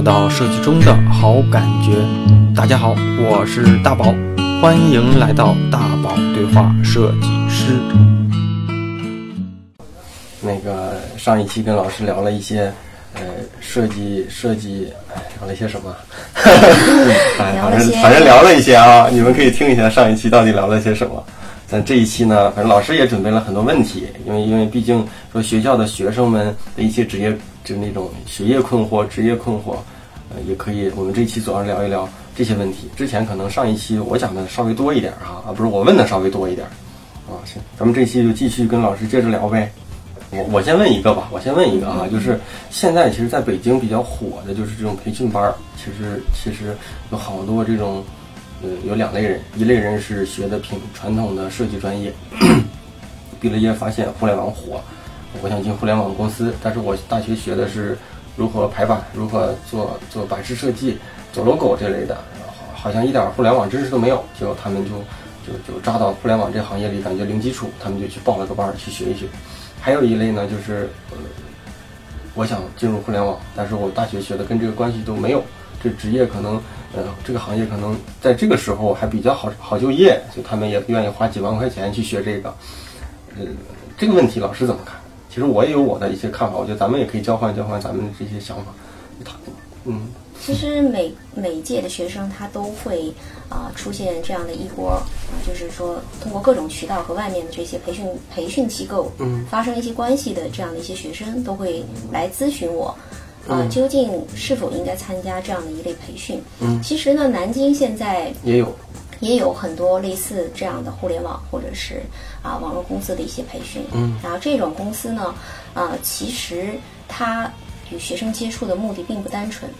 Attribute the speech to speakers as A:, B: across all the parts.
A: 找到设计中的好感觉。大家好，我是大宝，欢迎来到大宝对话设计师。
B: 那个上一期跟老师聊了一些，呃，设计设计，哎，聊了一些什么？哎，反正反正聊了一些啊，你们可以听一下上一期到底聊了些什么。但这一期呢，反正老师也准备了很多问题，因为因为毕竟说学校的学生们的一些职业，就那种学业困惑、职业困惑，呃，也可以。我们这期主要聊一聊这些问题。之前可能上一期我讲的稍微多一点哈，啊，不是我问的稍微多一点，啊，行，咱们这期就继续跟老师接着聊呗。我我先问一个吧，我先问一个啊，就是现在其实在北京比较火的就是这种培训班儿，其实其实有好多这种，呃，有两类人，一类人是学的品传统的设计专业，毕了业发现互联网火，我想进互联网公司，但是我大学学的是如何排版，如何做做版式设计，做 logo 这类的，好像一点互联网知识都没有，结果他们就就就扎到互联网这行业里，感觉零基础，他们就去报了个班去学一学。还有一类呢，就是呃，我想进入互联网，但是我大学学的跟这个关系都没有，这职业可能呃这个行业可能在这个时候还比较好好就业，所以他们也愿意花几万块钱去学这个。呃，这个问题老师怎么看？其实我也有我的一些看法，我觉得咱们也可以交换交换咱们这些想法。他嗯。
C: 其实每每一届的学生他都会啊出现这样的一波啊，就是说通过各种渠道和外面的这些培训培训机构嗯发生一些关系的这样的一些学生都会来咨询我啊，究竟是否应该参加这样的一类培训？
B: 嗯，
C: 其实呢，南京现在
B: 也有
C: 也有很多类似这样的互联网或者是啊网络公司的一些培训，
B: 嗯，
C: 然后这种公司呢啊，其实它与学生接触的目的并不单纯。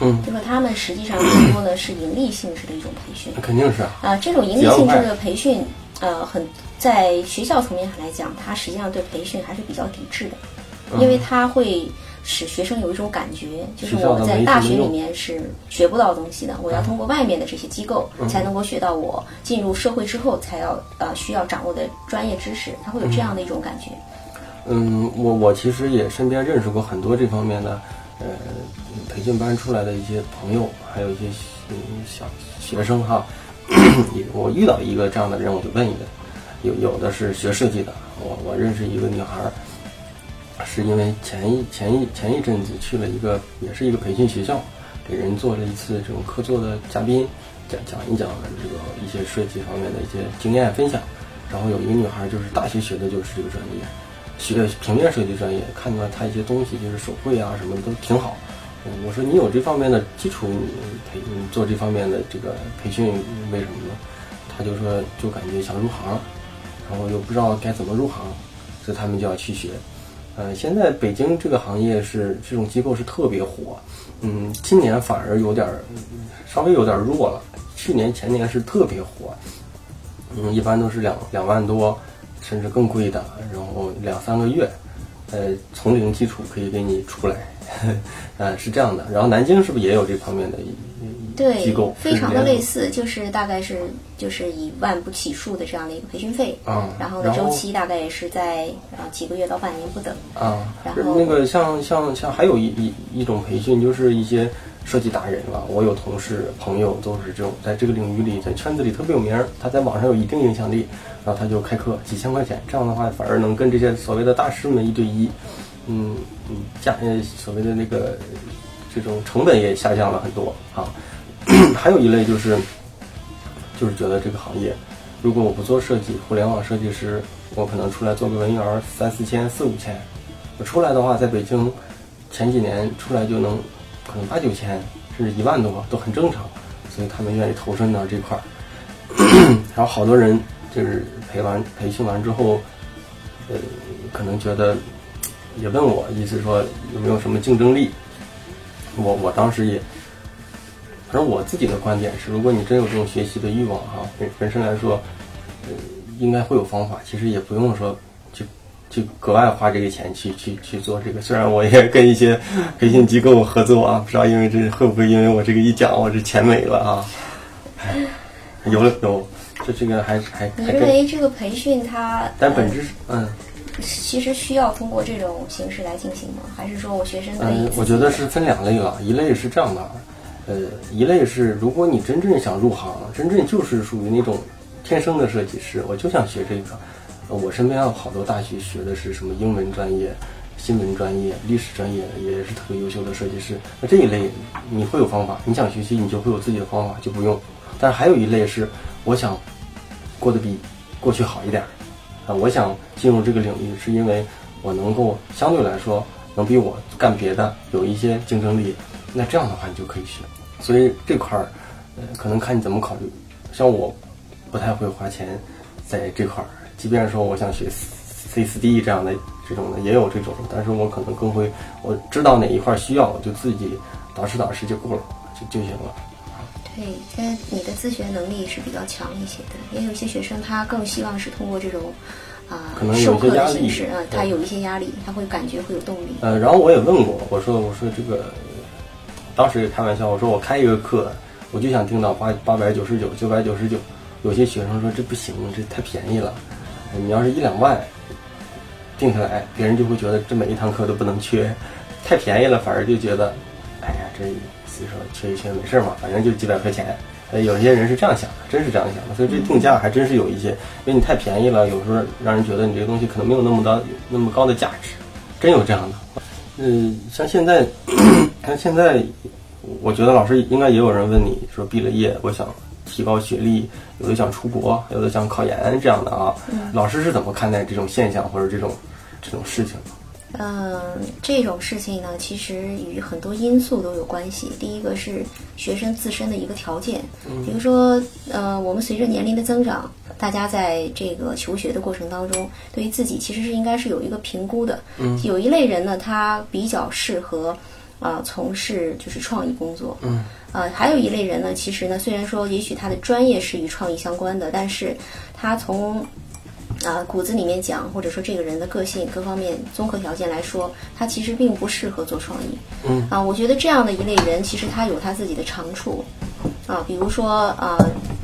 B: 嗯，
C: 就说他们实际上更多的是盈利性质的一种培训，
B: 肯定是
C: 啊，这种盈利性质的培训，呃，很在学校层面上来讲，它实际上对培训还是比较抵制的，因为它会使学生有一种感觉，就是我在大学里面是学不到东西的，我要通过外面的这些机构才能够学到我进入社会之后才要呃需要掌握的专业知识，他会有这样的一种感觉。
B: 嗯，我我其实也身边认识过很多这方面的。呃，培训班出来的一些朋友，还有一些嗯小学生哈，我遇到一个这样的人，我就问一问，有有的是学设计的，我我认识一个女孩，是因为前一前一前一阵子去了一个也是一个培训学校，给人做了一次这种客座的嘉宾，讲讲一讲这个一些设计方面的一些经验分享，然后有一个女孩就是大学学的就是这个专业。学平面设计专业，看到她一些东西就是手绘啊什么都挺好。我说你有这方面的基础培做这方面的这个培训，为什么呢？他就说就感觉想入行，然后又不知道该怎么入行，所以他们就要去学。呃，现在北京这个行业是这种机构是特别火，嗯，今年反而有点稍微有点弱了。去年前年是特别火，嗯，一般都是两两万多。甚至更贵的，然后两三个月，呃，从零基础可以给你出来，呃，是这样的。然后南京是不是也有这方面的机构？
C: 非常的类似，就是大概是就是以万不起数的这样的一个培训费
B: 啊，
C: 然后的，周期大概也是在啊几个月到半年不等
B: 啊。
C: 然后
B: 那个像像像还有一一一种培训，就是一些。设计达人了，我有同事朋友都是这种，在这个领域里，在圈子里特别有名儿，他在网上有一定影响力，然后他就开课几千块钱，这样的话反而能跟这些所谓的大师们一对一，嗯嗯，价呃所谓的那个这种成本也下降了很多啊。还有一类就是，就是觉得这个行业，如果我不做设计，互联网设计师，我可能出来做个文员三四千四五千，我出来的话，在北京前几年出来就能。可能八九千甚至一万多都很正常，所以他们愿意投身到这块儿。然后好多人就是培完培训完之后，呃，可能觉得也问我，意思说有没有什么竞争力。我我当时也，反正我自己的观点是，如果你真有这种学习的欲望哈，本本身来说，呃，应该会有方法。其实也不用说。去去格外花这个钱去去去做这个，虽然我也跟一些 培训机构合作啊，不知道因为这会不会因为我这个一讲，我这钱没了啊？有了有，这这个还还。
C: 你认为这个培训它？
B: 但本质是嗯，
C: 其实需要通过这种形式来进行吗？还是说我学生可以？
B: 我觉得是分两类了，一类是这样的，呃，一类是如果你真正想入行，真正就是属于那种天生的设计师，我就想学这个。我身边有好多大学学的是什么英文专业、新闻专业、历史专业的，也是特别优秀的设计师。那这一类你会有方法，你想学习，你就会有自己的方法，就不用。但是还有一类是，我想过得比过去好一点啊，我想进入这个领域，是因为我能够相对来说能比我干别的有一些竞争力。那这样的话，你就可以学。所以这块儿，呃，可能看你怎么考虑。像我不太会花钱在这块儿。即便说我想学 C 四 D 这样的这种的，也有这种，但是我可能更会，我知道哪一块需要，我就自己导师导师就够了，就就行了。
C: 对，现在你的自学能力是比较强一些的，也有一些学生他更希望是通过这种啊授课的形式，啊，他有一些压力，他会感觉会有动力。
B: 呃，然后我也问过，我说我说这个，当时也开玩笑，我说我开一个课，我就想定到八八百九十九，九百九十九，有些学生说这不行，这太便宜了。你要是一两万定下来，别人就会觉得这每一堂课都不能缺，太便宜了，反而就觉得，哎呀，这所以说缺一缺没事嘛，反正就几百块钱。呃，有些人是这样想的，真是这样想的，所以这定价还真是有一些，因为你太便宜了，有时候让人觉得你这个东西可能没有那么高那么高的价值，真有这样的。嗯，像现在，像现在，我觉得老师应该也有人问你说，毕了业，我想。提高学历，有的想出国，有的想考研这样的啊。老师是怎么看待这种现象或者这种这种事情？
C: 嗯，这种事情呢，其实与很多因素都有关系。第一个是学生自身的一个条件，比如说，呃，我们随着年龄的增长，大家在这个求学的过程当中，对于自己其实是应该是有一个评估的。
B: 嗯，
C: 有一类人呢，他比较适合啊从事就是创意工作。
B: 嗯。
C: 呃，还有一类人呢，其实呢，虽然说也许他的专业是与创意相关的，但是他从啊骨子里面讲，或者说这个人的个性各方面综合条件来说，他其实并不适合做创意。
B: 嗯
C: 啊，我觉得这样的一类人，其实他有他自己的长处啊，比如说啊，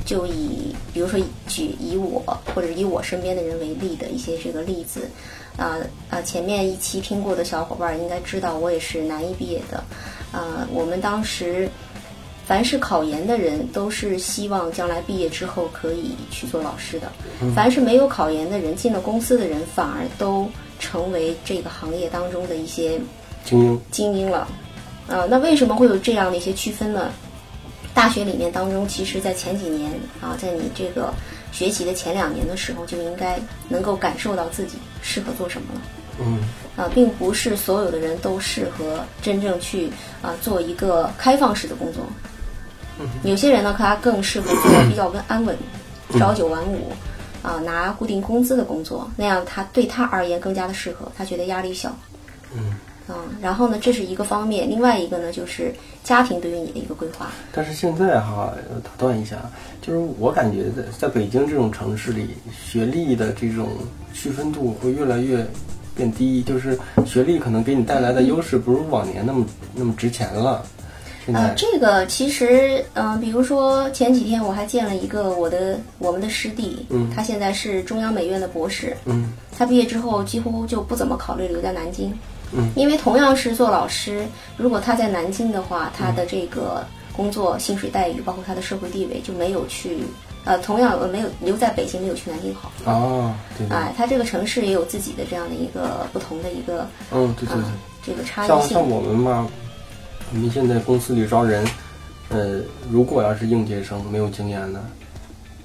C: 就以比如说举以我或者以我身边的人为例的一些这个例子啊啊，前面一期听过的小伙伴应该知道，我也是南艺毕业的啊，我们当时。凡是考研的人，都是希望将来毕业之后可以去做老师的。凡是没有考研的人，进了公司的人，反而都成为这个行业当中的一些
B: 精英
C: 精英了。啊，那为什么会有这样的一些区分呢？大学里面当中，其实在前几年啊，在你这个学习的前两年的时候，就应该能够感受到自己适合做什么了。
B: 嗯。
C: 啊，并不是所有的人都适合真正去啊做一个开放式的工作。有些人呢，他更适合做比较稳安稳、朝九晚五，啊，拿固定工资的工作，那样他对他而言更加的适合，他觉得压力小。
B: 嗯。
C: 嗯，然后呢，这是一个方面，另外一个呢，就是家庭对于你的一个规划。
B: 但是现在哈，打断一下，就是我感觉在在北京这种城市里，学历的这种区分度会越来越变低，就是学历可能给你带来的优势不如往年那么那么值钱了。
C: 呃，这个其实，嗯，比如说前几天我还见了一个我的我们的师弟，
B: 嗯，
C: 他现在是中央美院的博士，
B: 嗯，
C: 他毕业之后几乎就不怎么考虑留在南京，
B: 嗯，
C: 因为同样是做老师，如果他在南京的话，他的这个工作薪水待遇，包括他的社会地位就没有去，呃，同样没有留在北京，没有去南京好。
B: 哦，对。
C: 哎，他这个城市也有自己的这样的一个不同的一个，
B: 嗯，对对对，
C: 这个差异
B: 性。像像我们嘛。我们现在公司里招人，呃，如果要是应届生没有经验的，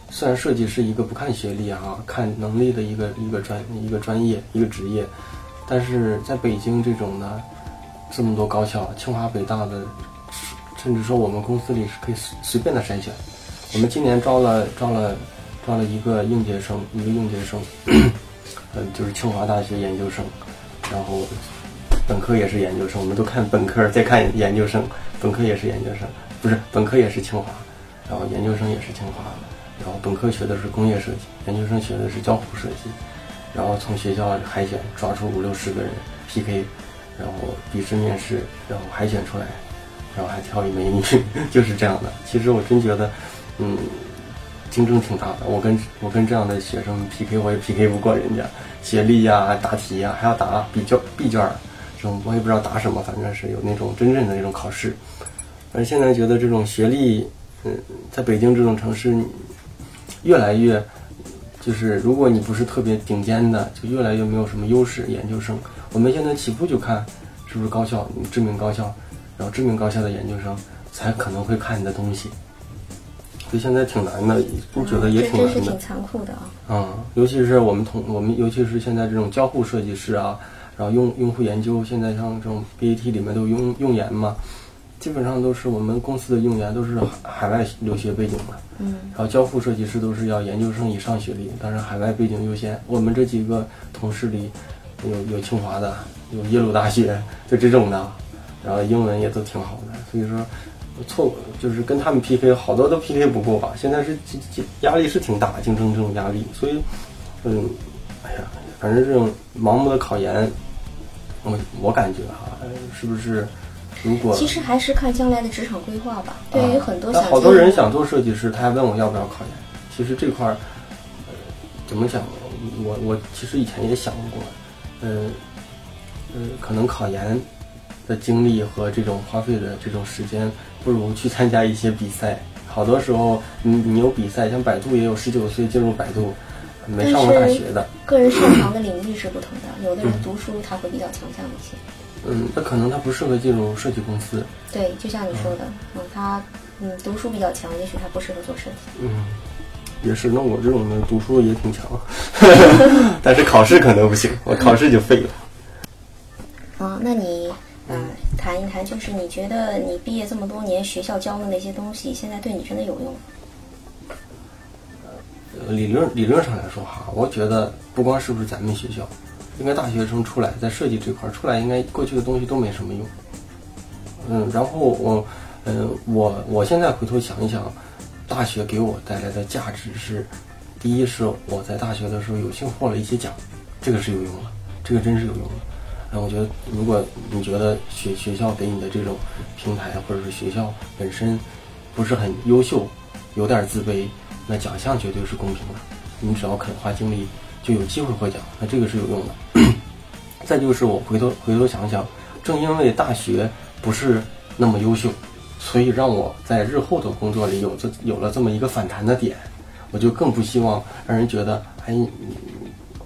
B: 虽然设计是一个不看学历哈，看能力的一个一个专一个专业一个职业，但是在北京这种呢这么多高校，清华北大的，甚至说我们公司里是可以随随便的筛选。我们今年招了招了招了一个应届生，一个应届生，呃，就是清华大学研究生，然后。本科也是研究生，我们都看本科，再看研究生。本科也是研究生，不是本科也是清华，然后研究生也是清华。然后本科学的是工业设计，研究生学的是交互设计。然后从学校海选抓出五六十个人 PK，然后笔试面试，然后海选出来，然后还挑一美女，就是这样的。其实我真觉得，嗯，竞争挺大的。我跟我跟这样的学生 PK，我也 PK 不过人家。学历呀、答题呀，还要答笔卷、B 卷种我也不知道答什么，反正是有那种真正的那种考试。而现在觉得这种学历，嗯，在北京这种城市，越来越，就是如果你不是特别顶尖的，就越来越没有什么优势。研究生，我们现在起步就看是不是高校，知名高校，然后知名高校的研究生才可能会看你的东西。所以现在挺难的，我觉得也挺难的。
C: 挺残酷的啊。
B: 嗯，尤其是我们同我们，尤其是现在这种交互设计师啊，然后用用户研究，现在像这种 BAT 里面都用用研嘛，基本上都是我们公司的用研都是海外留学背景的。
C: 嗯。
B: 然后交付设计师都是要研究生以上学历，当然海外背景优先。我们这几个同事里，有有清华的，有耶鲁大学，就这种的，然后英文也都挺好的，所以说。错，就是跟他们 PK，好多都 PK 不过吧。现在是压力是挺大，竞争这种压力，所以，嗯，哎呀，反正这种盲目的考研，我我感觉哈，是不是？如果
C: 其实还是看将来的职场规划吧。对于很多想
B: 好多人想做设计师，他还问我要不要考研。其实这块儿，呃，怎么讲？我我其实以前也想过，嗯嗯，可能考研的精力和这种花费的这种时间。不如去参加一些比赛。好多时候，你你有比赛，像百度也有十九岁进入百度，没上过大学的。
C: 个人擅长的领域是不同的，有的人读书他会比较强项一些。
B: 嗯，那可能他不适合进入设计公司。
C: 对，就像你说的，嗯，他嗯读书比较强，也许他不适合做设计。
B: 嗯，也是。那我这种的读书也挺强，但是考试可能不行，我考试就废了。
C: 啊，那你？嗯，谈一谈，就是你觉得你毕业这么多年，学校教的那些东西，现在对你真的有用吗？
B: 理论理论上来说哈，我觉得不光是不是咱们学校，应该大学生出来在设计这块出来，应该过去的东西都没什么用。嗯，然后我，嗯，我我现在回头想一想，大学给我带来的价值是，第一是我在大学的时候有幸获了一些奖，这个是有用的，这个真是有用的。那我觉得，如果你觉得学学校给你的这种平台，或者是学校本身不是很优秀，有点自卑，那奖项绝对是公平的。你只要肯花精力，就有机会获奖，那这个是有用的。再就是我回头回头想想，正因为大学不是那么优秀，所以让我在日后的工作里有这有了这么一个反弹的点，我就更不希望让人觉得，哎。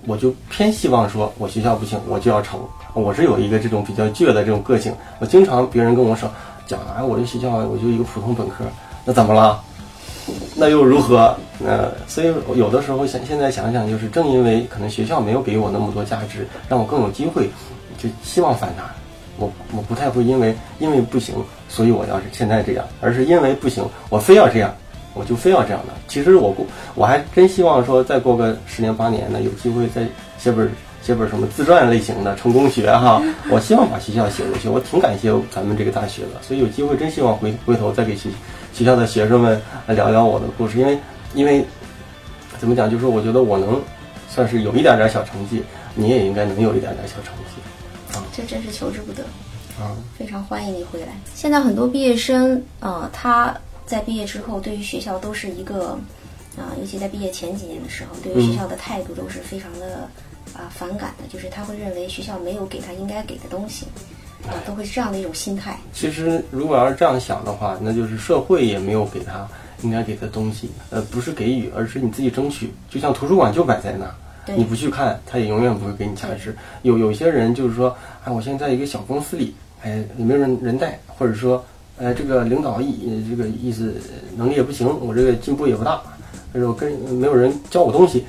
B: 我就偏希望说，我学校不行，我就要成。我是有一个这种比较倔的这种个性。我经常别人跟我说讲，哎，我这学校我就一个普通本科，那怎么了？那又如何？那所以有的时候想，现在想想，就是正因为可能学校没有给我那么多价值，让我更有机会，就希望反弹。我我不太会因为因为不行，所以我要是现在这样，而是因为不行，我非要这样。我就非要这样的。其实我过，我还真希望说，再过个十年八年的，有机会再写本写本什么自传类型的成功学哈。我希望把学校写过去。我挺感谢咱们这个大学的，所以有机会真希望回回头再给学学校的学生们来聊聊我的故事。因为因为怎么讲，就是我觉得我能算是有一点点小成绩，你也应该能有一点点小成绩
C: 啊。这真是求之不得啊！非常欢迎你回来。现在很多毕业生啊，他。在毕业之后，对于学校都是一个，啊，尤其在毕业前几年的时候，对于学校的态度都是非常的啊反感的，就是他会认为学校没有给他应该给的东西，啊，都会是这样的一种心态。
B: 其实，如果要是这样想的话，那就是社会也没有给他应该给的东西，呃，不是给予，而是你自己争取。就像图书馆就摆在那儿，你不去看，他也永远不会给你价值。有有些人就是说，哎，我现在在一个小公司里，哎，也没有人人带，或者说。呃，这个领导意这个意思能力也不行，我这个进步也不大，但是我跟没有人教我东西。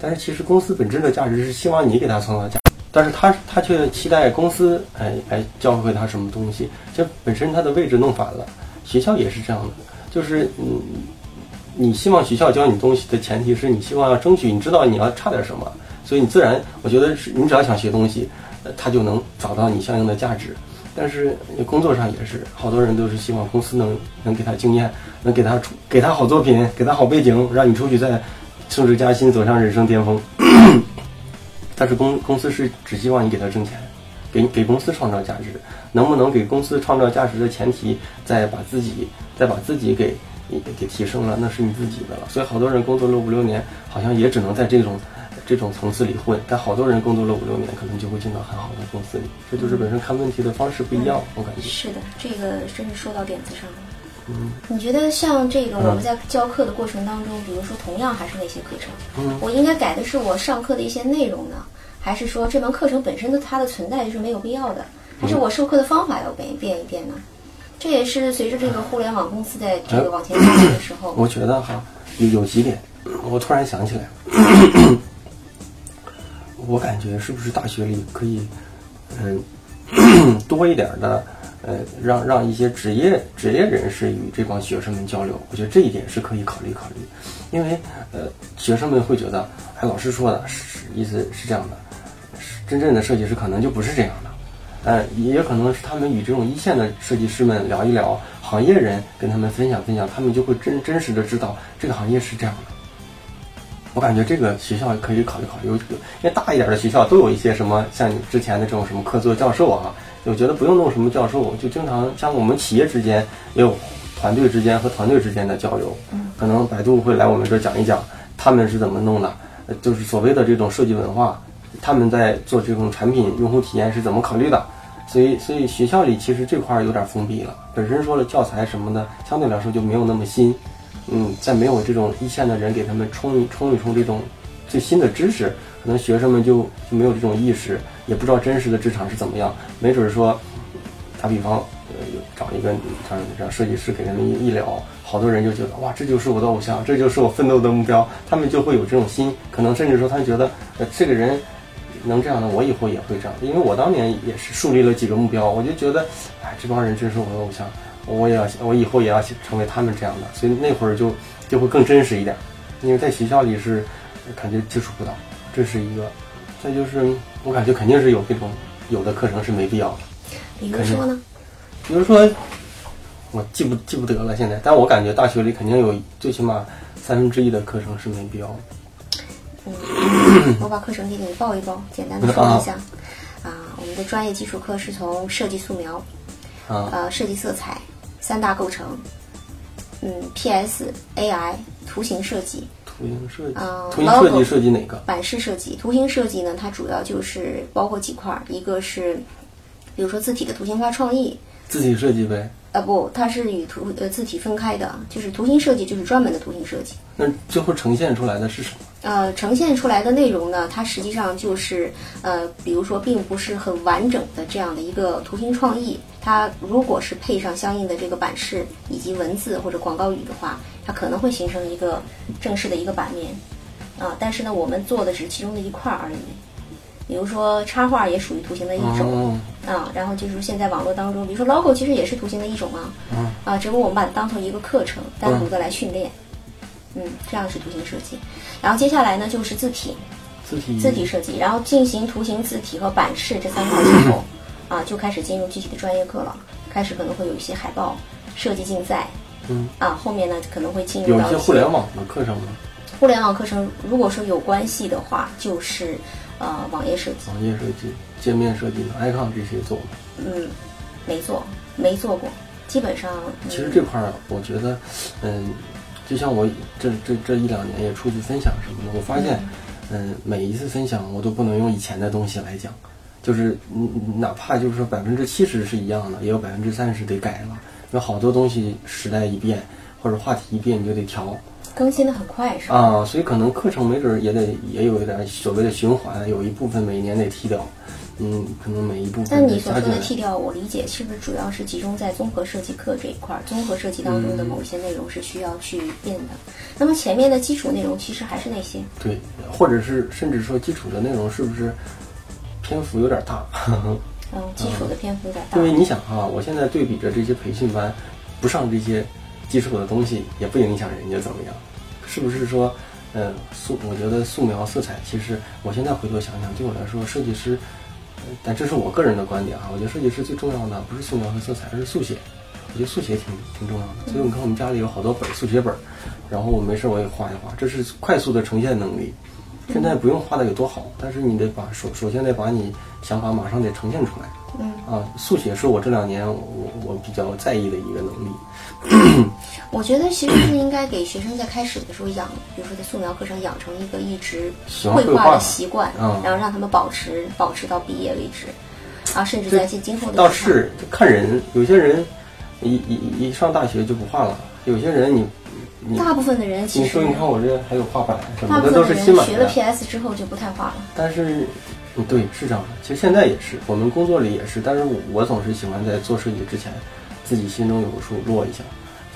B: 但是其实公司本质的价值是希望你给他创造价，但是他他却期待公司哎来教会他什么东西，这本身他的位置弄反了。学校也是这样的，就是嗯，你希望学校教你东西的前提是你希望要争取，你知道你要差点什么，所以你自然我觉得是你只要想学东西，他就能找到你相应的价值。但是工作上也是，好多人都是希望公司能能给他经验，能给他出给他好作品，给他好背景，让你出去再升职加薪，走上人生巅峰。但是公公司是只希望你给他挣钱，给给公司创造价值。能不能给公司创造价值的前提，再把自己再把自己给给提升了，那是你自己的了。所以好多人工作了五六年，好像也只能在这种这种层次里混。但好多人工作了五六年，可能就会进到很好的公司里。这就是本身看问题的方式不一样，我感觉。
C: 是的，这个真是说到点子上了。嗯，你觉得像这个我们在教课的过程当中，比如说同样还是那些课程，嗯，我应该改的是我上课的一些内容呢，还是说这门课程本身的它的存在就是没有必要的？还是我授课的方法要变变一变呢？这也是随着这个互联网公司在这个往前发展的时候。
B: 我觉得哈，有有几点，我突然想起来了，我感觉是不是大学里可以，嗯，多一点的。呃，让让一些职业职业人士与这帮学生们交流，我觉得这一点是可以考虑考虑，因为呃，学生们会觉得，哎，老师说的是意思是这样的，真正的设计师可能就不是这样的，嗯，也可能是他们与这种一线的设计师们聊一聊，行业人跟他们分享分享，他们就会真真实的知道这个行业是这样的。我感觉这个学校可以考虑考虑，因为大一点的学校都有一些什么像你之前的这种什么客座教授啊。我觉得不用弄什么教授，就经常像我们企业之间也有团队之间和团队之间的交流。可能百度会来我们这儿讲一讲他们是怎么弄的，就是所谓的这种设计文化，他们在做这种产品用户体验是怎么考虑的。所以，所以学校里其实这块儿有点封闭了，本身说了教材什么的，相对来说就没有那么新。嗯，在没有这种一线的人给他们冲一冲一冲这种最新的知识。可能学生们就就没有这种意识，也不知道真实的职场是怎么样。没准说，打比方，呃，找一个让让设计师给他们一一聊，好多人就觉得哇，这就是我的偶像，这就是我奋斗的目标。他们就会有这种心，可能甚至说他觉得，呃，这个人能这样的，我以后也会这样。因为我当年也是树立了几个目标，我就觉得，哎，这帮人真是我的偶像，我也要，我以后也要成为他们这样的。所以那会儿就就会更真实一点，因为在学校里是感觉接触不到。这是一个，再就是我感觉肯定是有这种有的课程是没必要的。
C: 比如说呢？
B: 比如说，我记不记不得了现在，但我感觉大学里肯定有最起码三分之一的课程是没必要的。
C: 嗯，我把课程给你报一报，简单的说一下。啊，我们的专业基础课是从设计素描，
B: 啊，
C: 呃，设计色彩，三大构成，嗯，PS、AI、图形设计。
B: 图形设计，图形设计设计哪个？
C: 版式设计，图形设计呢？它主要就是包括几块儿，一个是，比如说字体的图形化创意，
B: 字体设计呗。
C: 啊不，它是与图呃字体分开的，就是图形设计就是专门的图形设计。
B: 那最后呈现出来的是什么？
C: 呃，呈现出来的内容呢，它实际上就是呃，比如说并不是很完整的这样的一个图形创意，它如果是配上相应的这个版式以及文字或者广告语的话，它可能会形成一个正式的一个版面啊。但是呢，我们做的只是其中的一块而已。比如说插画也属于图形的一种啊，然后就是现在网络当中，比如说 logo 其实也是图形的一种啊，啊，只不过我们把它当成一个课程，单独的来训练，嗯，这样是图形设计。然后接下来呢就是字体，
B: 字体
C: 字体设计，然后进行图形、字体和版式这三块之后，啊，就开始进入具体的专业课了，开始可能会有一些海报设计竞赛，
B: 嗯，
C: 啊，后面呢可能会进入
B: 到一些互联网的课程吗？
C: 互联网课程如果说有关系的话，就是。呃，网页设计、
B: 网页设计、界面设计的 icon 这些做吗？
C: 嗯，没做，没做过。基本上，
B: 其实这块儿，我觉得，嗯，就像我这这这一两年也出去分享什么的，我发现，嗯，每一次分享我都不能用以前的东西来讲，就是嗯，哪怕就是说百分之七十是一样的，也有百分之三十得改了，有好多东西时代一变或者话题一变，你就得调。
C: 更新的很快是吧？
B: 啊，所以可能课程没准也得也有一点所谓的循环，有一部分每年得剔掉，嗯，可能每一部分。
C: 但你所说的剔掉，我理解是不是主要是集中在综合设计课这一块儿？综合设计当中的某些内容是需要去变的。那么前面的基础内容其实还是那些。
B: 对，或者是甚至说基础的内容是不是篇幅有点大？
C: 嗯，基础的篇幅有点大。
B: 因为你想哈，我现在对比着这些培训班，不上这些。基础的东西也不影响人家怎么样，是不是说，呃，素我觉得素描色彩，其实我现在回头想想，对我来说，设计师，但这是我个人的观点啊，我觉得设计师最重要的不是素描和色彩，而是速写。我觉得速写挺挺重要的，所以你看我们家里有好多本速写本，然后我没事我也画一画，这是快速的呈现能力。现在不用画的有多好，但是你得把首首先得把你想法马上得呈现出来。
C: 嗯
B: 啊，速写是我这两年我我比较在意的一个能力。
C: 我觉得其实是应该给学生在开始的时候养，比如说在素描课上养成一个一直绘画的习惯，然后让他们保持保持到毕业为止，啊，甚至在今今后的。
B: 倒是看人，有些人一一一上大学就不画了，有些人你。
C: 大部分的人其实，
B: 你说你看我这还有画板什么
C: 的
B: 都是新买
C: 的。学了 PS 之后就不太画了。
B: 但是，嗯，对，是这样的。其实现在也是，我们工作里也是。但是我我总是喜欢在做设计之前，自己心中有个数，落一下，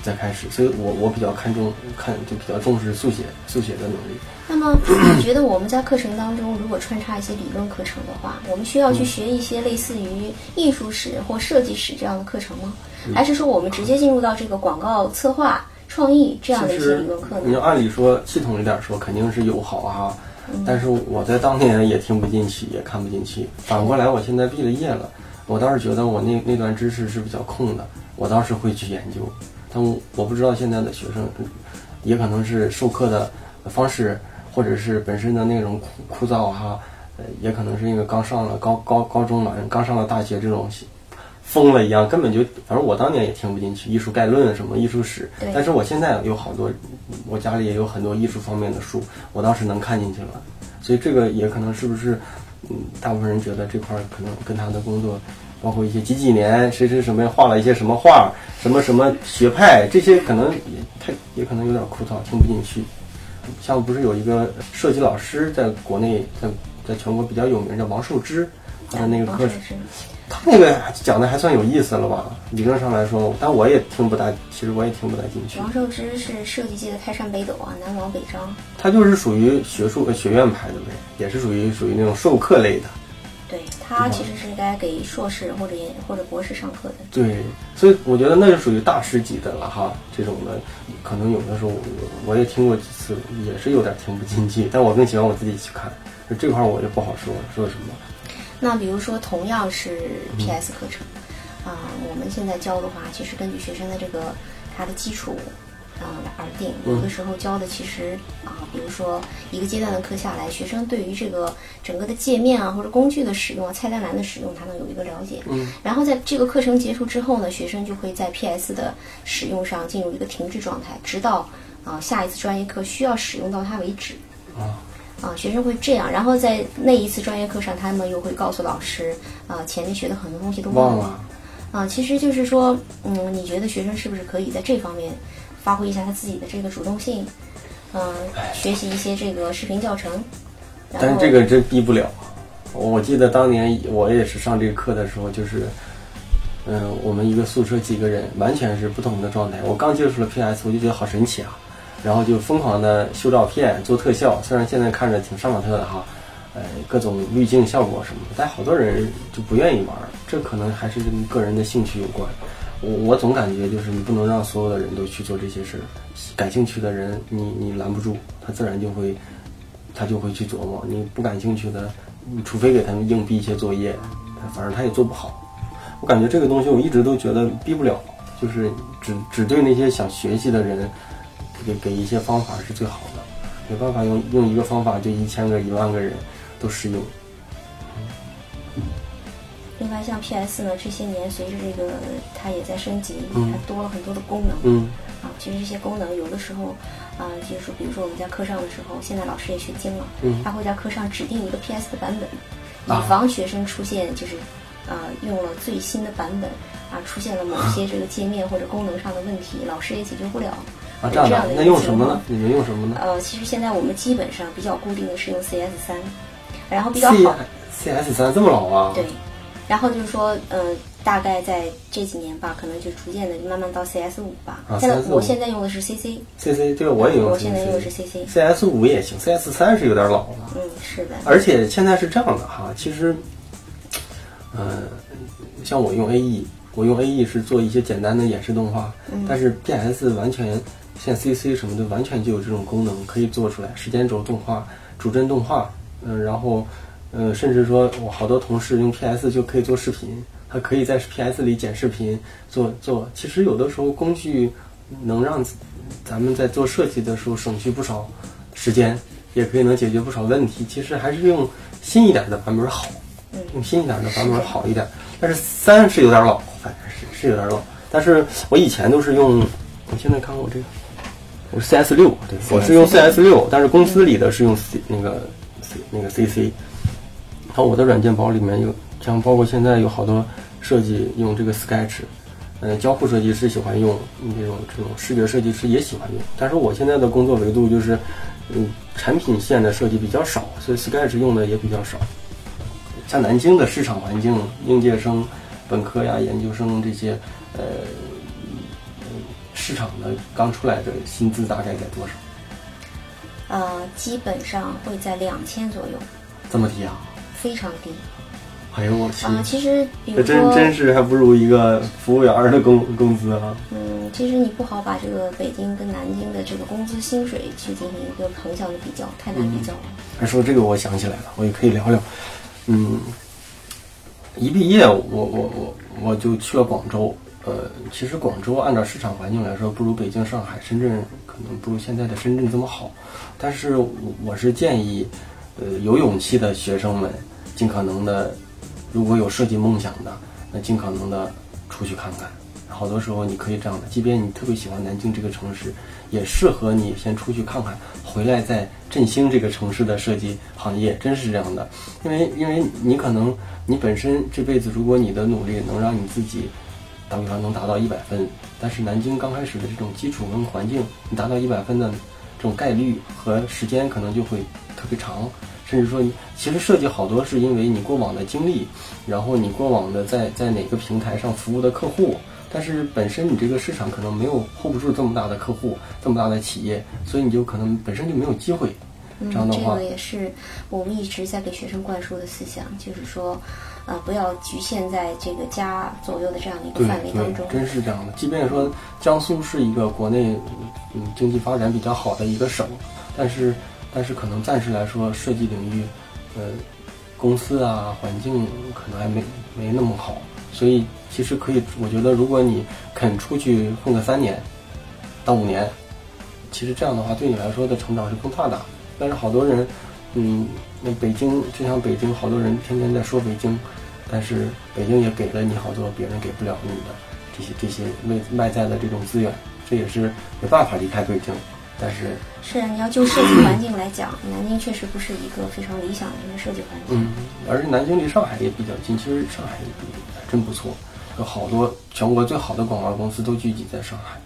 B: 再开始。所以我我比较看重看，就比较重视速写速写的能力。
C: 那么，你觉得我们在课程当中，如果穿插一些理论课程的话，我们需要去学一些类似于艺术史或设计史这样的课程吗？还是说我们直接进入到这个广告策划？创意这样的一些理论课，
B: 你要按理说系统一点说，肯定是友好啊。但是我在当年也听不进去，也看不进去。反过来，我现在毕了业了，我倒是觉得我那那段知识是比较空的，我倒是会去研究。但我不知道现在的学生，也可能是授课的方式，或者是本身的内容枯枯燥哈，呃，也可能是因为刚上了高高高中嘛，刚上了大学这种。疯了一样，根本就反正我当年也听不进去艺术概论什么艺术史，但是我现在有好多，我家里也有很多艺术方面的书，我当时能看进去了。所以这个也可能是不是，嗯，大部分人觉得这块可能跟他的工作，包括一些几几年谁谁什么画了一些什么画，什么什么学派，这些可能也太也可能有点枯燥，听不进去。像不是有一个设计老师在国内在在全国比较有名，叫王寿之，他的那个课程。他那个讲的还算有意思了吧？理论上来说，但我也听不大，其实我也听不大进去。
C: 王寿之是设计界的开山北斗啊，南王北张。
B: 他就是属于学术学院派的呗，也是属于属于那种授课类的。
C: 对他其实是应该给硕士或者研或者博士上课的。
B: 对，所以我觉得那就属于大师级的了哈。这种的，可能有的时候我也听过几次，也是有点听不进去。但我更喜欢我自己去看，这块我就不好说说什么。
C: 那比如说，同样是 PS 课程，啊，我们现在教的话，其实根据学生的这个他的基础，啊而定。有的时候教的其实啊，比如说一个阶段的课下来，学生对于这个整个的界面啊或者工具的使用啊、菜单栏的使用，他能有一个了解。
B: 嗯。
C: 然后在这个课程结束之后呢，学生就会在 PS 的使用上进入一个停滞状态，直到啊下一次专业课需要使用到它为止。
B: 啊。
C: 啊，学生会这样，然后在那一次专业课上，他们又会告诉老师，啊，前面学的很多东西都忘了。啊，其实就是说，嗯，你觉得学生是不是可以在这方面发挥一下他自己的这个主动性？嗯，学习一些这个视频教程。
B: 但是这个真逼不了。我记得当年我也是上这个课的时候，就是，嗯，我们一个宿舍几个人完全是不同的状态。我刚接触了 PS，我就觉得好神奇啊。然后就疯狂的修照片、做特效，虽然现在看着挺上马特的哈，呃，各种滤镜效果什么的，但好多人就不愿意玩，这可能还是跟个人的兴趣有关。我我总感觉就是你不能让所有的人都去做这些事儿，感兴趣的人你你拦不住，他自然就会他就会去琢磨。你不感兴趣的，你除非给他们硬逼一些作业，反正他也做不好。我感觉这个东西我一直都觉得逼不了，就是只只对那些想学习的人。给给一些方法是最好的，没办法用用一个方法对一千个一万个人都适用。
C: 另外，像 PS 呢，这些年随着这个它也在升级，它多了很多的功能。
B: 嗯。
C: 啊，其实这些功能有的时候，啊，就是说，比如说我们在课上的时候，现在老师也学精了，
B: 嗯，
C: 他会在课上指定一个 PS 的版本，以防学生出现就是，啊，用了最新的版本，啊，出现了某些这个界面或者功能上的问题，老师也解决不了。
B: 啊，这样
C: 的
B: 那用什么呢？你们用什么呢？
C: 呃，其实现在我们基本上比较固定的是用 CS 三，然后比较好。
B: CS 三这么老啊？
C: 对。然后就是说，呃，大概在这几年吧，可能就逐渐的慢慢到 CS 五吧。
B: 啊，
C: 现在我现在用的是 CC。
B: CC 对我也用。
C: 我现在用的是 CC。
B: CS 五也行，CS 三是有点老了。
C: 嗯，是的。
B: 而且现在是这样的哈，其实，呃，像我用 AE，我用 AE 是做一些简单的演示动画，但是 PS 完全。像 CC 什么的，完全就有这种功能，可以做出来时间轴动画、主帧动画，嗯，然后，呃，甚至说我好多同事用 PS 就可以做视频，还可以在 PS 里剪视频做做。其实有的时候工具能让咱们在做设计的时候省去不少时间，也可以能解决不少问题。其实还是用新一点的版本好，用新一点的版本好一点。但是三是有点老，反正是是有点老。但是我以前都是用，我现在看我这个，我是 CS 六，对，我是用 CS 六，但是公司里的是用 C 那个 C 那个 CC。然后我的软件包里面有，像包括现在有好多设计用这个 Sketch，嗯，交互设计师喜欢用那种这种视觉设计师也喜欢用。但是我现在的工作维度就是，嗯，产品线的设计比较少，所以 Sketch 用的也比较少。像南京的市场环境，应届生、本科呀、研究生这些，呃，市场的刚出来的薪资大概在多少？
C: 呃，基本上会在两千左右。
B: 这么低啊？
C: 非常低。
B: 哎呦我去！
C: 啊，其实比如说，
B: 真真是还不如一个服务员的工工资啊。
C: 嗯，其实你不好把这个北京跟南京的这个工资薪水去进行一个横向的比较，太难比较了。
B: 还说这个，我想起来了，我也可以聊聊。嗯，一毕业，我我我我就去了广州。呃，其实广州按照市场环境来说，不如北京、上海、深圳，可能不如现在的深圳这么好。但是我我是建议，呃，有勇气的学生们，尽可能的，如果有设计梦想的，那尽可能的出去看看。好多时候你可以这样的，即便你特别喜欢南京这个城市，也适合你先出去看看，回来再振兴这个城市的设计行业，真是这样的。因为，因为你可能你本身这辈子，如果你的努力能让你自己，打比方能达到一百分，但是南京刚开始的这种基础跟环境，你达到一百分的这种概率和时间可能就会特别长，甚至说，其实设计好多是因为你过往的经历，然后你过往的在在哪个平台上服务的客户。但是本身你这个市场可能没有 hold 不住这么大的客户，这么大的企业，所以你就可能本身就没有机会。
C: 嗯，
B: 这样的话，
C: 这个也是我们一直在给学生灌输的思想，就是说，呃，不要局限在这个家左右的这样的一个范围当中。
B: 真是这样的。即便说江苏是一个国内嗯经济发展比较好的一个省，但是但是可能暂时来说，设计领域，呃，公司啊环境可能还没没那么好。所以其实可以，我觉得如果你肯出去混个三年到五年，其实这样的话对你来说的成长是更大的。但是好多人，嗯，那北京就像北京，好多人天天在说北京，但是北京也给了你好多别人给不了你的这些这些外外在的这种资源，这也是没办法离开北京。但是
C: 是啊，你要就设计环境来讲，南京确实不是一个非常理想的一个设计环境。
B: 嗯，而且南京离上海也比较近，其实上海还真不错，有好多全国最好的广告公司都聚集在上海。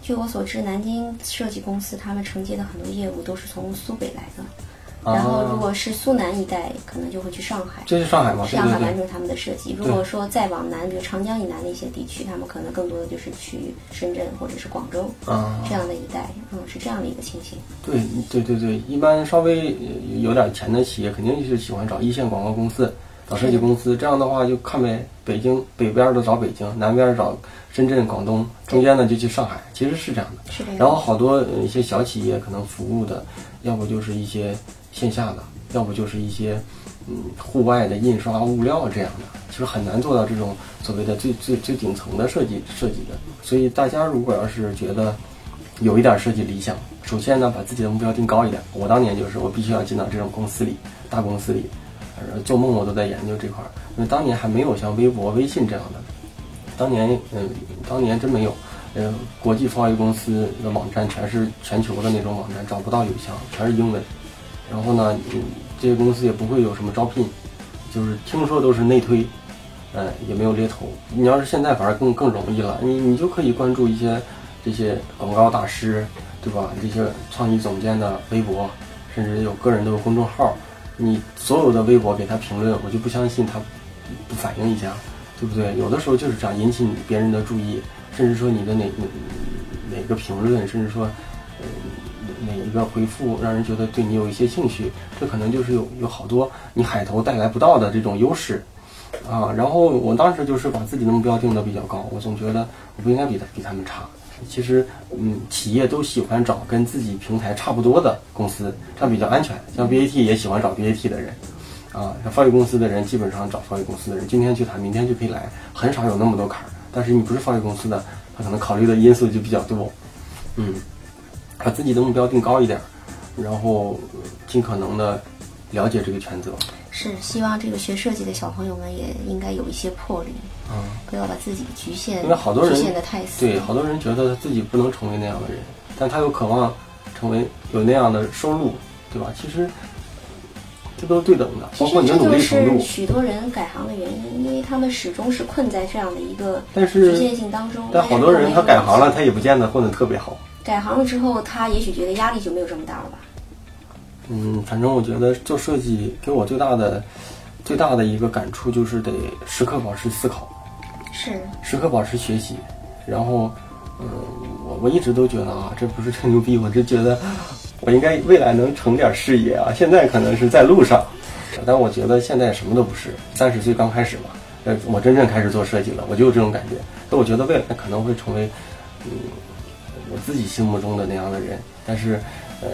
C: 据我所知，南京设计公司他们承接的很多业务都是从苏北来的。然后，如果是苏南一带，可能就会去上海。
B: 这是上海吗？
C: 上海完成他们的设计。如果说再往南，比如长江以南的一些地区，他们可能更多的就是去深圳或者是广州这样的一带。嗯，是这样的一个情形。
B: 对对对对，一般稍微有点钱的企业，肯定是喜欢找一线广告公司、找设计公司。这样的话，就看呗，北京北边的找北京，南边找深圳、广东，中间呢就去上海。其实是这样的。
C: 是的。
B: 然后好多一些小企业可能服务的，要不就是一些。线下的，要不就是一些，嗯，户外的印刷物料这样的，其实很难做到这种所谓的最最最顶层的设计设计的。所以大家如果要是觉得有一点设计理想，首先呢，把自己的目标定高一点。我当年就是我必须要进到这种公司里，大公司里，做梦我都在研究这块儿。因为当年还没有像微博、微信这样的，当年嗯，当年真没有，呃，国际创业公司的网站全是全球的那种网站，找不到邮箱，全是英文。然后呢，这些公司也不会有什么招聘，就是听说都是内推，嗯，也没有猎头。你要是现在反而更更容易了，你你就可以关注一些这些广告大师，对吧？这些创意总监的微博，甚至有个人的公众号，你所有的微博给他评论，我就不相信他不反映一下，对不对？有的时候就是这样引起别人的注意，甚至说你的哪哪哪个评论，甚至说，一个回复让人觉得对你有一些兴趣，这可能就是有有好多你海投带来不到的这种优势，啊，然后我当时就是把自己的目标定得比较高，我总觉得我不应该比他比他们差。其实，嗯，企业都喜欢找跟自己平台差不多的公司，这样比较安全。像 BAT 也喜欢找 BAT 的人，啊，像创业公司的人基本上找创业公司的人，今天去谈，明天就可以来，很少有那么多坎儿。但是你不是创业公司的，他可能考虑的因素就比较多，嗯。把自己的目标定高一点，然后尽可能的了解这个全责。
C: 是希望这个学设计的小朋友们也应该有一些魄力，
B: 嗯，
C: 不要把自己局限，
B: 因为好多人
C: 局限的太死。
B: 对，好多人觉得自己不能成为那样的人，但他又渴望成为有那样的收入，对吧？其实这都是对等的，包括你的努力程度。
C: 许多人改行的原因，因为他们始终是困在这样的一个
B: 局
C: 限性当中。
B: 但好多人他改行了，他也不见得混得特别好。
C: 改行了之后，他也许觉得压力就没有这么大了吧。
B: 嗯，反正我觉得做设计给我最大的、最大的一个感触就是得时刻保持思考，
C: 是
B: 时刻保持学习。然后，嗯，我我一直都觉得啊，这不是吹牛逼，我就觉得我应该未来能成点事业啊。现在可能是在路上，但我觉得现在什么都不是。三十岁刚开始嘛，呃，我真正开始做设计了，我就有这种感觉。但我觉得未来可能会成为，嗯，我自己心目中的那样的人。但是，呃。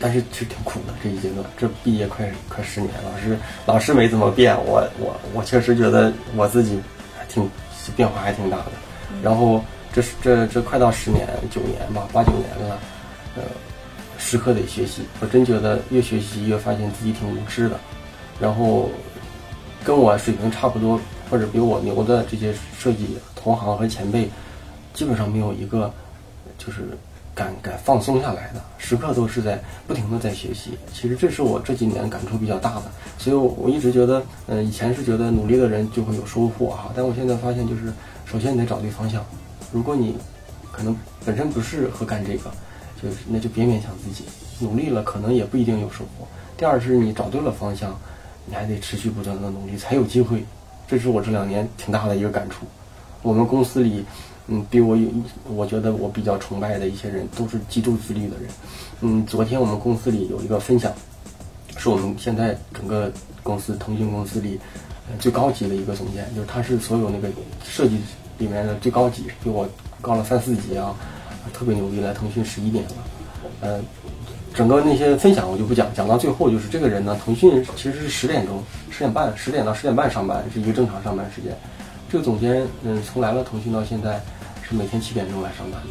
B: 但是其实挺苦的这一阶段，这毕业快快十年，老师老师没怎么变，我我我确实觉得我自己还挺变化还挺大的。然后这是这这快到十年九年吧，八九年了，呃，时刻得学习。我真觉得越学习越发现自己挺无知的。然后跟我水平差不多或者比我牛的这些设计同行和前辈，基本上没有一个就是。敢敢放松下来的时刻都是在不停的在学习，其实这是我这几年感触比较大的，所以我一直觉得，嗯，以前是觉得努力的人就会有收获哈，但我现在发现就是，首先你得找对方向，如果你可能本身不适合干这个，就是那就别勉强自己，努力了可能也不一定有收获。第二是你找对了方向，你还得持续不断的努力才有机会，这是我这两年挺大的一个感触。我们公司里。嗯，比我有，我觉得我比较崇拜的一些人都是极度自律的人。嗯，昨天我们公司里有一个分享，是我们现在整个公司腾讯公司里最高级的一个总监，就是他是所有那个设计里面的最高级，比我高了三四级啊，特别牛逼。来腾讯十一年了，呃，整个那些分享我就不讲，讲到最后就是这个人呢，腾讯其实是十点钟、十点半、十点到十点半上班是一个正常上班时间。这个总监嗯，从来了腾讯到现在。是每天七点钟来上班的，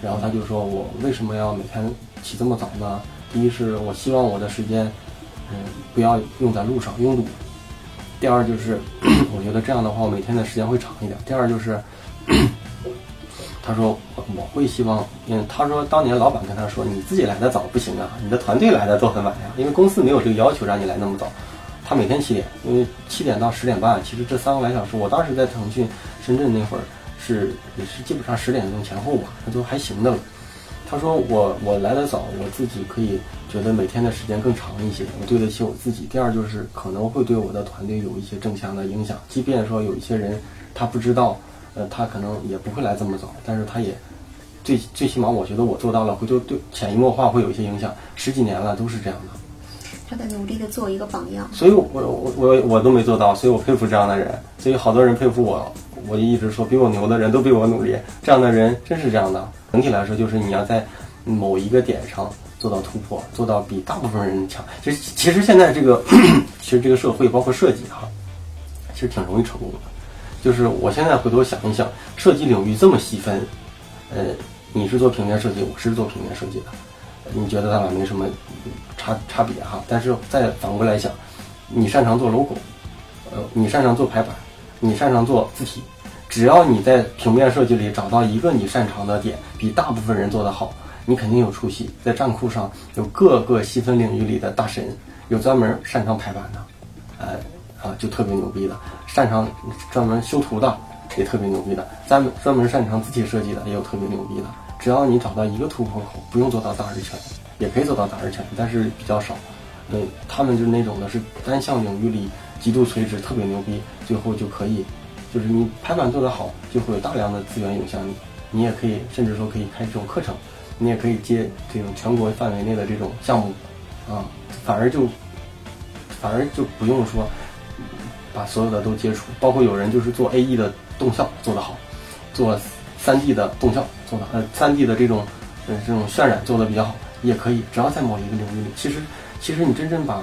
B: 然后他就说：“我为什么要每天起这么早呢？第一是我希望我的时间，嗯，不要用在路上拥堵；第二就是 我觉得这样的话，我每天的时间会长一点；第二就是，他说我会希望，嗯，他说当年老板跟他说，你自己来的早不行啊，你的团队来的都很晚呀，因为公司没有这个要求让你来那么早。他每天七点，因为七点到十点半，其实这三个来小时，我当时在腾讯深圳那会儿。”是也是基本上十点钟前后吧，那都还行的了。他说我我来的早，我自己可以觉得每天的时间更长一些，我对得起我自己。第二就是可能会对我的团队有一些正向的影响，即便说有一些人他不知道，呃，他可能也不会来这么早，但是他也最最起码我觉得我做到了，会就对潜移默化会有一些影响。十几年了都是这样的。
C: 他在努力的做一个榜样。
B: 所以我我我我都没做到，所以我佩服这样的人。所以好多人佩服我。我就一直说，比我牛的人都比我努力，这样的人真是这样的。整体来说，就是你要在某一个点上做到突破，做到比大部分人强。其实，其实现在这个，其实这个社会包括设计哈，其实挺容易成功的。就是我现在回头想一想，设计领域这么细分，呃，你是做平面设计，我是做平面设计的，你觉得咱俩没什么差差别哈？但是再反过来想，你擅长做 logo，呃，你擅长做排版，你擅长做字体。只要你在平面设计里找到一个你擅长的点，比大部分人做得好，你肯定有出息。在站库上有各个细分领域里的大神，有专门擅长排版的，呃啊就特别牛逼的；擅长专门修图的也特别牛逼的；专门专门擅长字体设计的也有特别牛逼的。只要你找到一个突破口，不用做到大而全，也可以做到大而全，但是比较少。嗯，他们就是那种的是单项领域里极度垂直，特别牛逼，最后就可以。就是你排版做得好，就会有大量的资源涌向你。你也可以，甚至说可以开这种课程，你也可以接这种全国范围内的这种项目，啊，反而就反而就不用说把所有的都接触。包括有人就是做 A E 的动效做得好，做三 D 的动效做的呃三 D 的这种呃这种渲染做的比较好，也可以。只要在某一个领域里，其实其实你真正把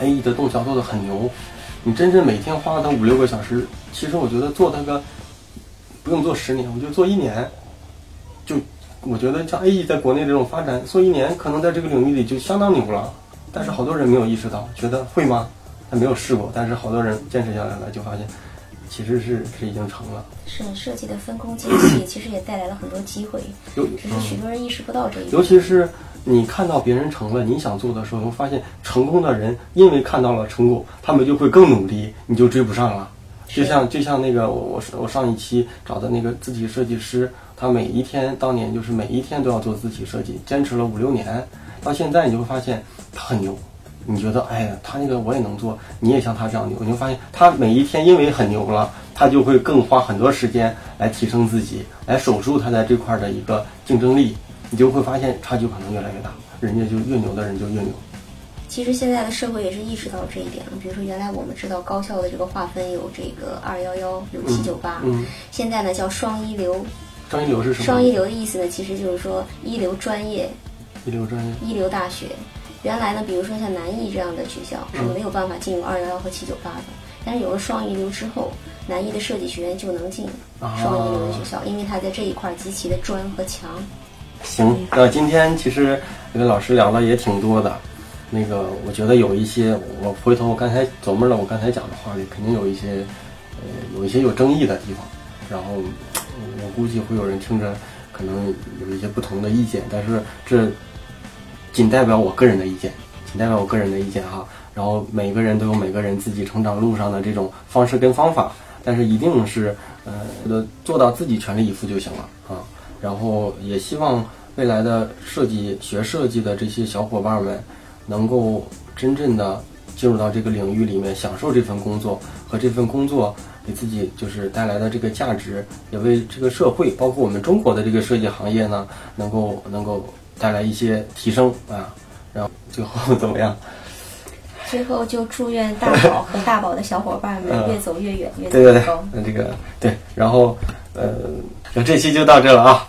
B: A E 的动效做的很牛。你真正每天花它五六个小时，其实我觉得做它个不用做十年，我就做一年，就我觉得像 A E 在国内这种发展，做一年可能在这个领域里就相当牛了。但是好多人没有意识到，觉得会吗？他没有试过，但是好多人坚持下来了，就发现其实是是已经成了。
C: 是设计的分工精细，其实也带来了很多机会，只是许多人意识不到这一点。
B: 尤其是你看到别人成了，你想做的时候，会发现成功的人因为看到了成果，他们就会更努力，你就追不上了。就像就像那个我我我上一期找的那个字体设计师，他每一天当年就是每一天都要做字体设计，坚持了五六年，到现在你就会发现他很牛。你觉得，哎呀，他那个我也能做，你也像他这样牛，你会发现他每一天因为很牛了，他就会更花很多时间来提升自己，来守住他在这块的一个竞争力，你就会发现差距可能越来越大，人家就越牛的人就越牛。
C: 其实现在的社会也是意识到这一点了，比如说原来我们知道高校的这个划分有这个二幺幺，有七九八，
B: 嗯，
C: 现在呢叫双一流。
B: 双一流是什么？
C: 双一流的意思呢，其实就是说一流专业，
B: 一流专业，
C: 一流大学。原来呢，比如说像南艺这样的学校是没有办法进入二幺幺和七九八的，但是有了双一流之后，南艺的设计学院就能进双一流的学校，因为它在这一块极其的专和强。
B: 行，那今天其实跟老师聊了也挺多的，那个我觉得有一些，我回头我刚才琢磨了，我刚才讲的话里肯定有一些，呃，有一些有争议的地方，然后我估计会有人听着可能有一些不同的意见，但是这。仅代表我个人的意见，仅代表我个人的意见哈。然后每个人都有每个人自己成长路上的这种方式跟方法，但是一定是呃做到自己全力以赴就行了啊。然后也希望未来的设计学设计的这些小伙伴们，能够真正的进入到这个领域里面，享受这份工作和这份工作给自己就是带来的这个价值，也为这个社会，包括我们中国的这个设计行业呢，能够能够。带来一些提升啊，然后最后 怎么样？
C: 最后就祝愿大宝 和大宝的小伙伴们越走越远，越走
B: 越高。那这个对，然后呃，那这期就到这了啊，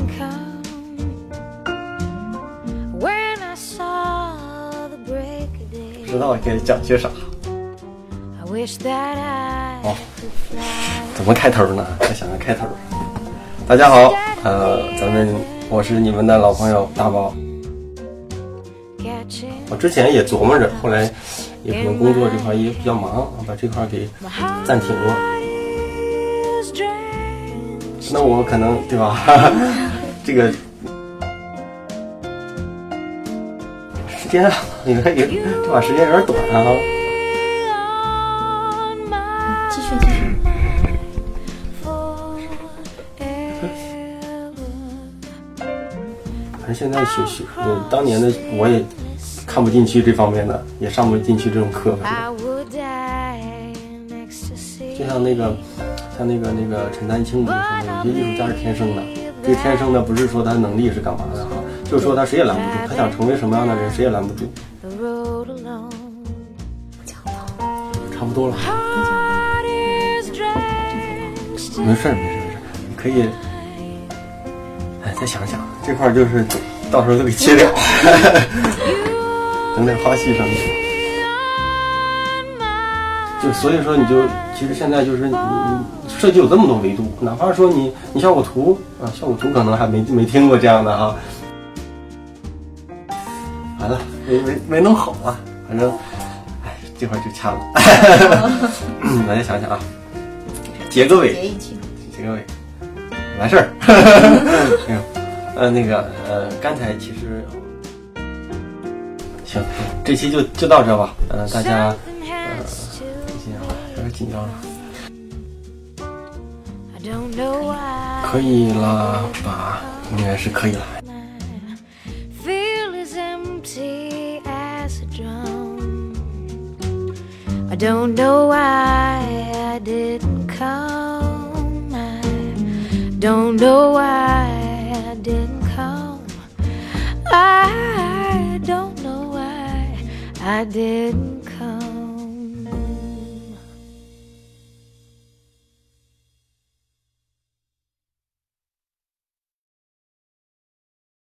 B: 知道我给讲些啥？哦，怎么开头呢？再想个开头。大家好，呃，咱们我是你们的老朋友大宝。我之前也琢磨着，后来也可能工作这块也比较忙，把这块给暂停了。那我可能对吧？这个间啊，你看有这把时间有点短啊。
C: 继续继续。
B: 反正现在学学，当年的我也。看不进去这方面的，也上不进去这种课。就像那个，像那个那个陈丹青就说，有些艺术家是天生的。这个天生的不是说他能力是干嘛的哈，就是说他谁也拦不住。他想成为什么样的人，谁也拦不住。差不多了。没事儿，没事儿，没事儿，你可以，哎，再想想这块，就是到时候都给切掉。等等，花细声。就所以说，你就其实现在就是你设计有这么多维度，哪怕说你你效果图啊，效果图可能还没没听过这样的哈。完了，没没没弄好啊，反正，哎，这块儿就掐了。大家想想啊，结个尾，结个尾，完事儿。呃，那个呃，刚才其实。行，这期就就到这吧。呃，大家，呃，有点紧张了。可以了吧？应该是可以了。
D: don't know why I didn't come. I don't know why I didn't come. I don't know why I didn't.